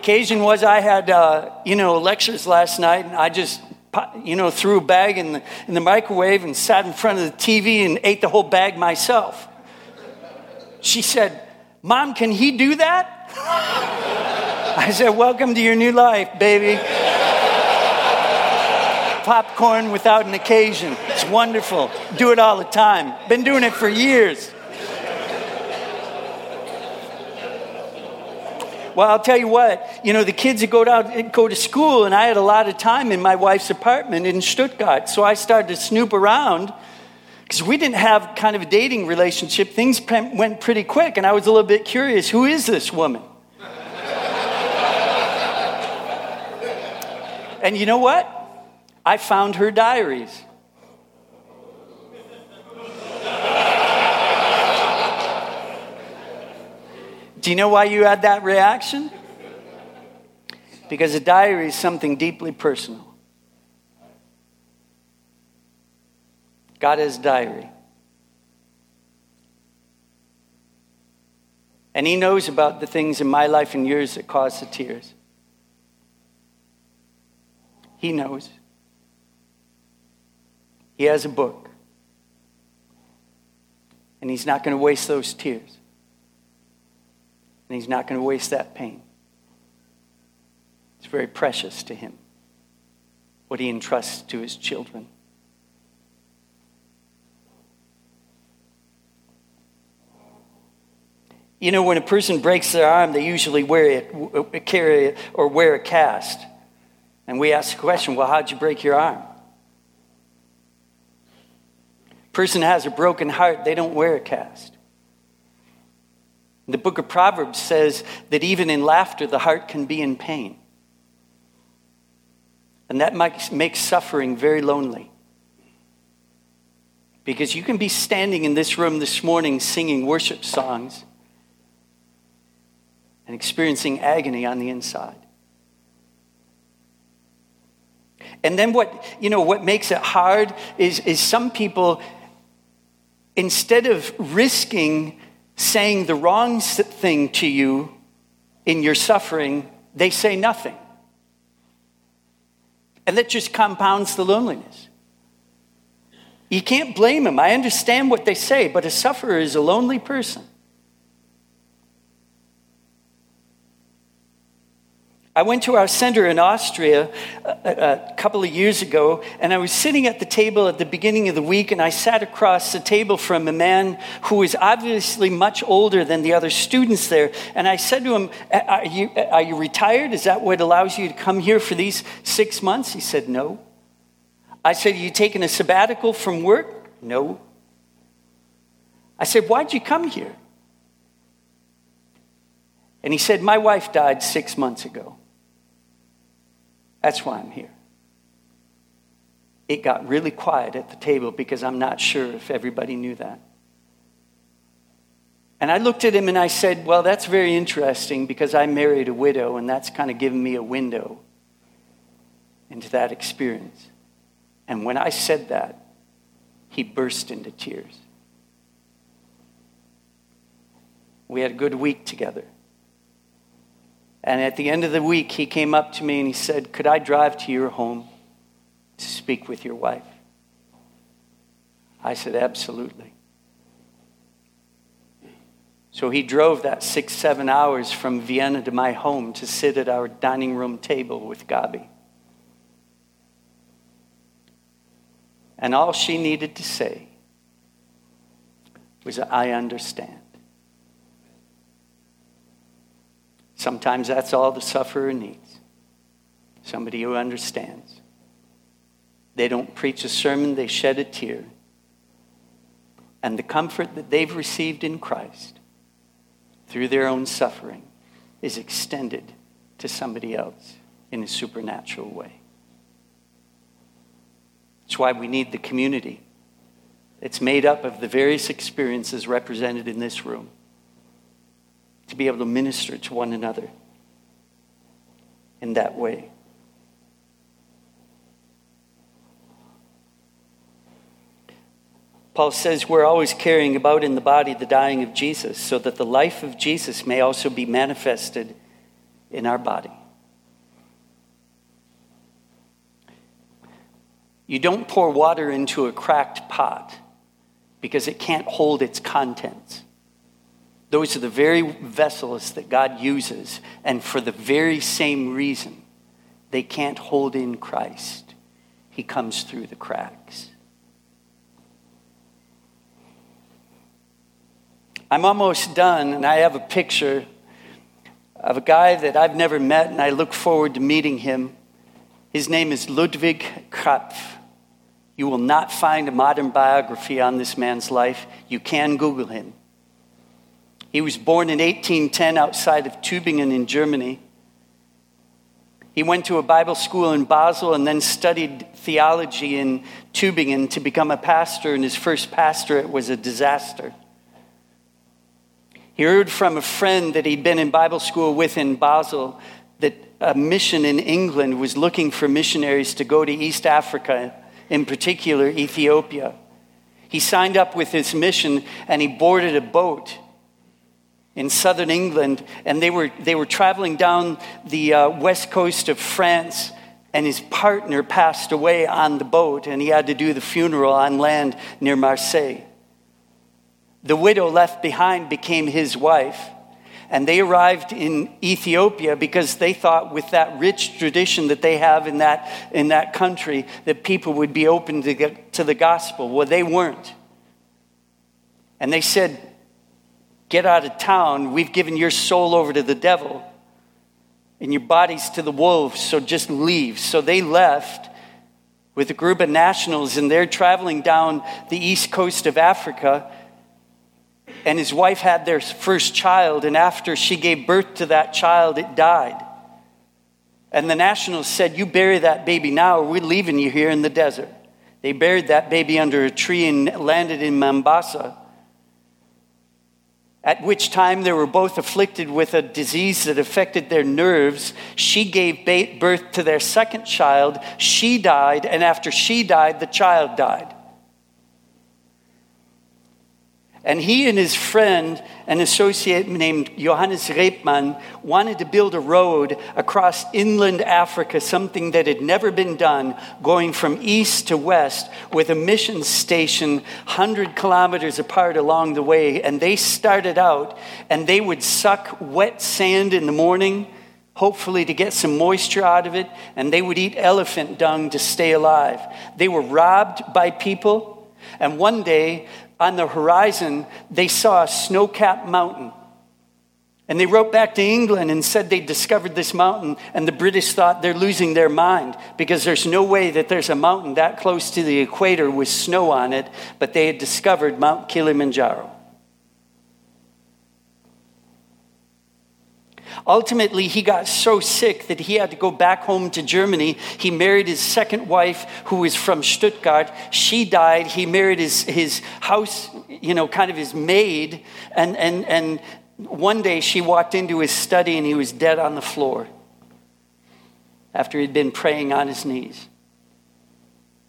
Occasion was I had, uh, you know, lectures last night, and I just, you know, threw a bag in the, in the microwave and sat in front of the TV and ate the whole bag myself. She said, Mom, can he do that? I said, Welcome to your new life, baby. Popcorn without an occasion. It's wonderful. Do it all the time. Been doing it for years. Well, I'll tell you what, you know, the kids would go, down, go to school, and I had a lot of time in my wife's apartment in Stuttgart. So I started to snoop around because we didn't have kind of a dating relationship. Things went pretty quick, and I was a little bit curious who is this woman? and you know what? I found her diaries. Do you know why you had that reaction? Because a diary is something deeply personal. God has diary. And He knows about the things in my life and yours that cause the tears. He knows. He has a book. And He's not going to waste those tears. And He's not going to waste that pain. It's very precious to Him what He entrusts to His children. You know, when a person breaks their arm, they usually wear it, carry it, or wear a cast. And we ask the question, well, how'd you break your arm? Person has a broken heart, they don't wear a cast. The book of Proverbs says that even in laughter, the heart can be in pain. And that makes suffering very lonely. Because you can be standing in this room this morning singing worship songs and experiencing agony on the inside. And then what, you know, what makes it hard is, is some people, instead of risking saying the wrong thing to you in your suffering, they say nothing. And that just compounds the loneliness. You can't blame them. I understand what they say, but a sufferer is a lonely person. I went to our center in Austria a, a, couple of years ago, and I was sitting at the table at the beginning of the week, and I sat across the table from a man who was obviously much older than the other students there. And I said to him, Are you, are you retired? Is that what allows you to come here for these six months? He said, No. I said, Are you taking a sabbatical from work? No. I said, Why'd you come here? And he said, My wife died six months ago. That's why I'm here. It got really quiet at the table because I'm not sure if everybody knew that. And I looked at him and I said, Well, that's very interesting because I married a widow, and that's kind of given me a window into that experience. And when I said that, he burst into tears. We had a good week together. And at the end of the week, he came up to me and he said, Could I drive to your home to speak with your wife? I said, Absolutely. So he drove that six, seven hours from Vienna to my home to sit at our dining room table with Gabi. And all she needed to say was, I understand. Sometimes that's all the sufferer needs somebody who understands. They don't preach a sermon, they shed a tear. And the comfort that they've received in Christ through their own suffering is extended to somebody else in a supernatural way. That's why we need the community. It's made up of the various experiences represented in this room to be able to minister to one another in that way. Paul says we're always carrying about in the body the dying of Jesus so that the life of Jesus may also be manifested in our body. You don't pour water into a cracked pot because it can't hold its contents. Those are the very vessels that God uses, and for the very same reason, they can't hold in Christ. He comes through the cracks. I'm almost done, and I have a picture of a guy that I've never met, and I look forward to meeting him. His name is Ludwig Krapf. You will not find a modern biography on this man's life. You can Google him. He was born in 1810 outside of Tübingen in Germany. He went to a Bible school in Basel and then studied theology in Tübingen to become a pastor, and his first pastorate was a disaster. He heard from a friend that he'd been in Bible school with in Basel that a mission in England was looking for missionaries to go to East Africa, in particular Ethiopia. He signed up with this mission and he boarded a boat in southern England, and they were, they were traveling down the uh, west coast of France, and his partner passed away on the boat, and he had to do the funeral on land near Marseille. The widow left behind became his wife, and they arrived in Ethiopia because they thought, with that rich tradition that they have in that, in that country, that people would be open to, to the gospel. Well, they weren't. And they said, get out of town. We've given your soul over to the devil and your bodies to the wolves, so just leave. So they left with a group of nationals, and they're traveling down the east coast of Africa. And his wife had their first child, and after she gave birth to that child, it died. And the nationals said, You bury that baby now, or we're leaving you here in the desert. They buried that baby under a tree and landed in Mombasa at which time they were both afflicted with a disease that affected their nerves. She gave birth to their second child. She died, and after she died, the child died. And he and his friend, an associate named Johannes Rebmann, wanted to build a road across inland Africa, something that had never been done, going from east to west with a mission station 100 kilometers apart along the way. And they started out and they would suck wet sand in the morning, hopefully to get some moisture out of it, and they would eat elephant dung to stay alive. They were robbed by people. And one day, on the horizon, they saw a snow capped mountain. And they wrote back to England and said they discovered this mountain, and the British thought they're losing their mind because there's no way that there's a mountain that close to the equator with snow on it, but they had discovered Mount Kilimanjaro. Ultimately, he got so sick that he had to go back home to Germany. He married his second wife, who was from Stuttgart. She died. He married his, his house, you know, kind of his maid. And, and, and one day she walked into his study and he was dead on the floor after he'd been praying on his knees.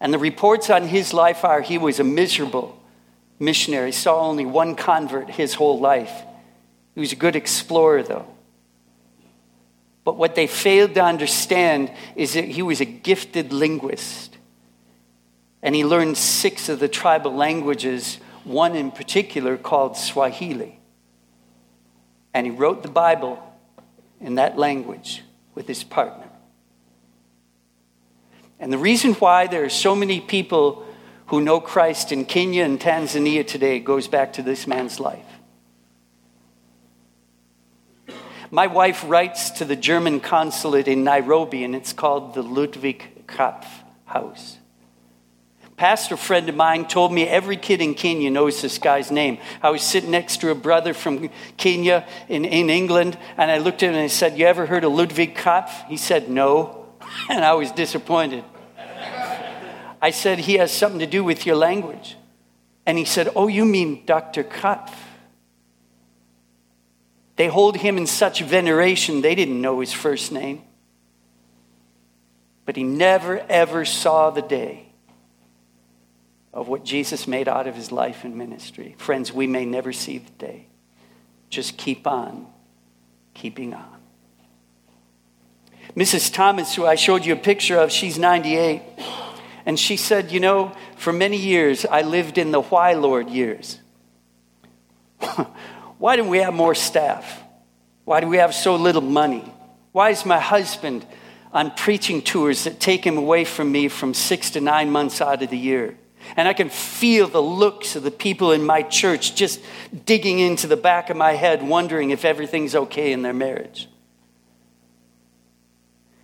And the reports on his life are he was a miserable missionary, saw only one convert his whole life. He was a good explorer, though. But what they failed to understand is that he was a gifted linguist. And he learned six of the tribal languages, one in particular called Swahili. And he wrote the Bible in that language with his partner. And the reason why there are so many people who know Christ in Kenya and Tanzania today goes back to this man's life. My wife writes to the German consulate in Nairobi, and it's called the Ludwig Krapf House. Pastor friend of mine told me every kid in Kenya knows this guy's name. I was sitting next to a brother from Kenya in, in England, and I looked at him and I said, You ever heard of Ludwig Krapf? He said, No. And I was disappointed. I said, He has something to do with your language. And he said, Oh, you mean Dr. Krapf? They hold him in such veneration, they didn't know his first name. But he never, ever saw the day of what Jesus made out of his life and ministry. Friends, we may never see the day. Just keep on keeping on. Mrs. Thomas, who I showed you a picture of, she's 98. And she said, You know, for many years I lived in the why, Lord years. Why do we have more staff? Why do we have so little money? Why is my husband on preaching tours that take him away from me from six to nine months out of the year? And I can feel the looks of the people in my church just digging into the back of my head, wondering if everything's okay in their marriage.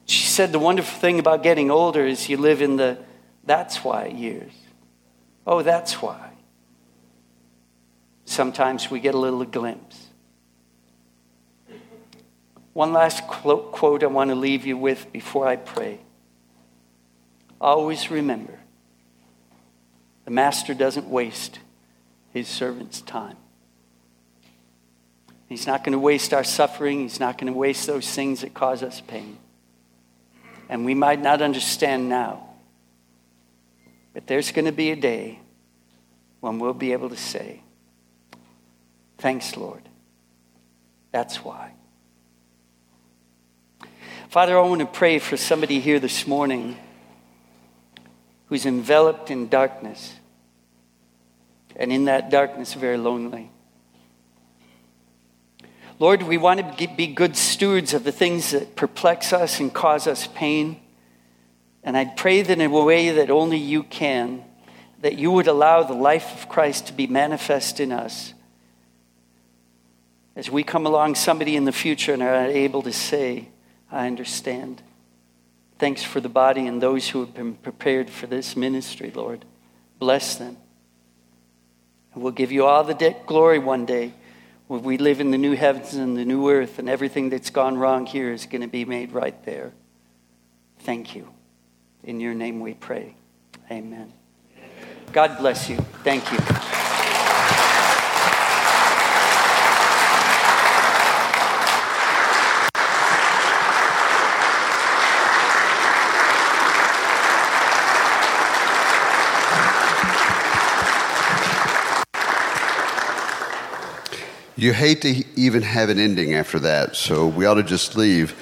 She said the wonderful thing about getting older is you live in the that's why years. Oh, that's why sometimes we get a little glimpse. One last quote I want to leave you with before I pray. Always remember the master doesn't waste his servant's time. He's not going to waste our suffering, he's not going to waste those things that cause us pain. And we might not understand now, but there's going to be a day when we'll be able to say, Thanks, Lord. That's why. Father, I want to pray for somebody here this morning who's enveloped in darkness and in that darkness very lonely. Lord, we want to be good stewards of the things that perplex us and cause us pain. And I pray that in a way that only you can, that you would allow the life of Christ to be manifest in us as we come along somebody in the future and are able to say, I understand. Thanks for the body and those who have been prepared for this ministry, Lord. Bless them. And we'll give you all the de- glory one day when we live in the new heavens and the new earth, and everything that's gone wrong here is going to be made right there. Thank you. In your name we pray. Amen. God bless you. Thank you. You hate to even have an ending after that, so we ought to just leave.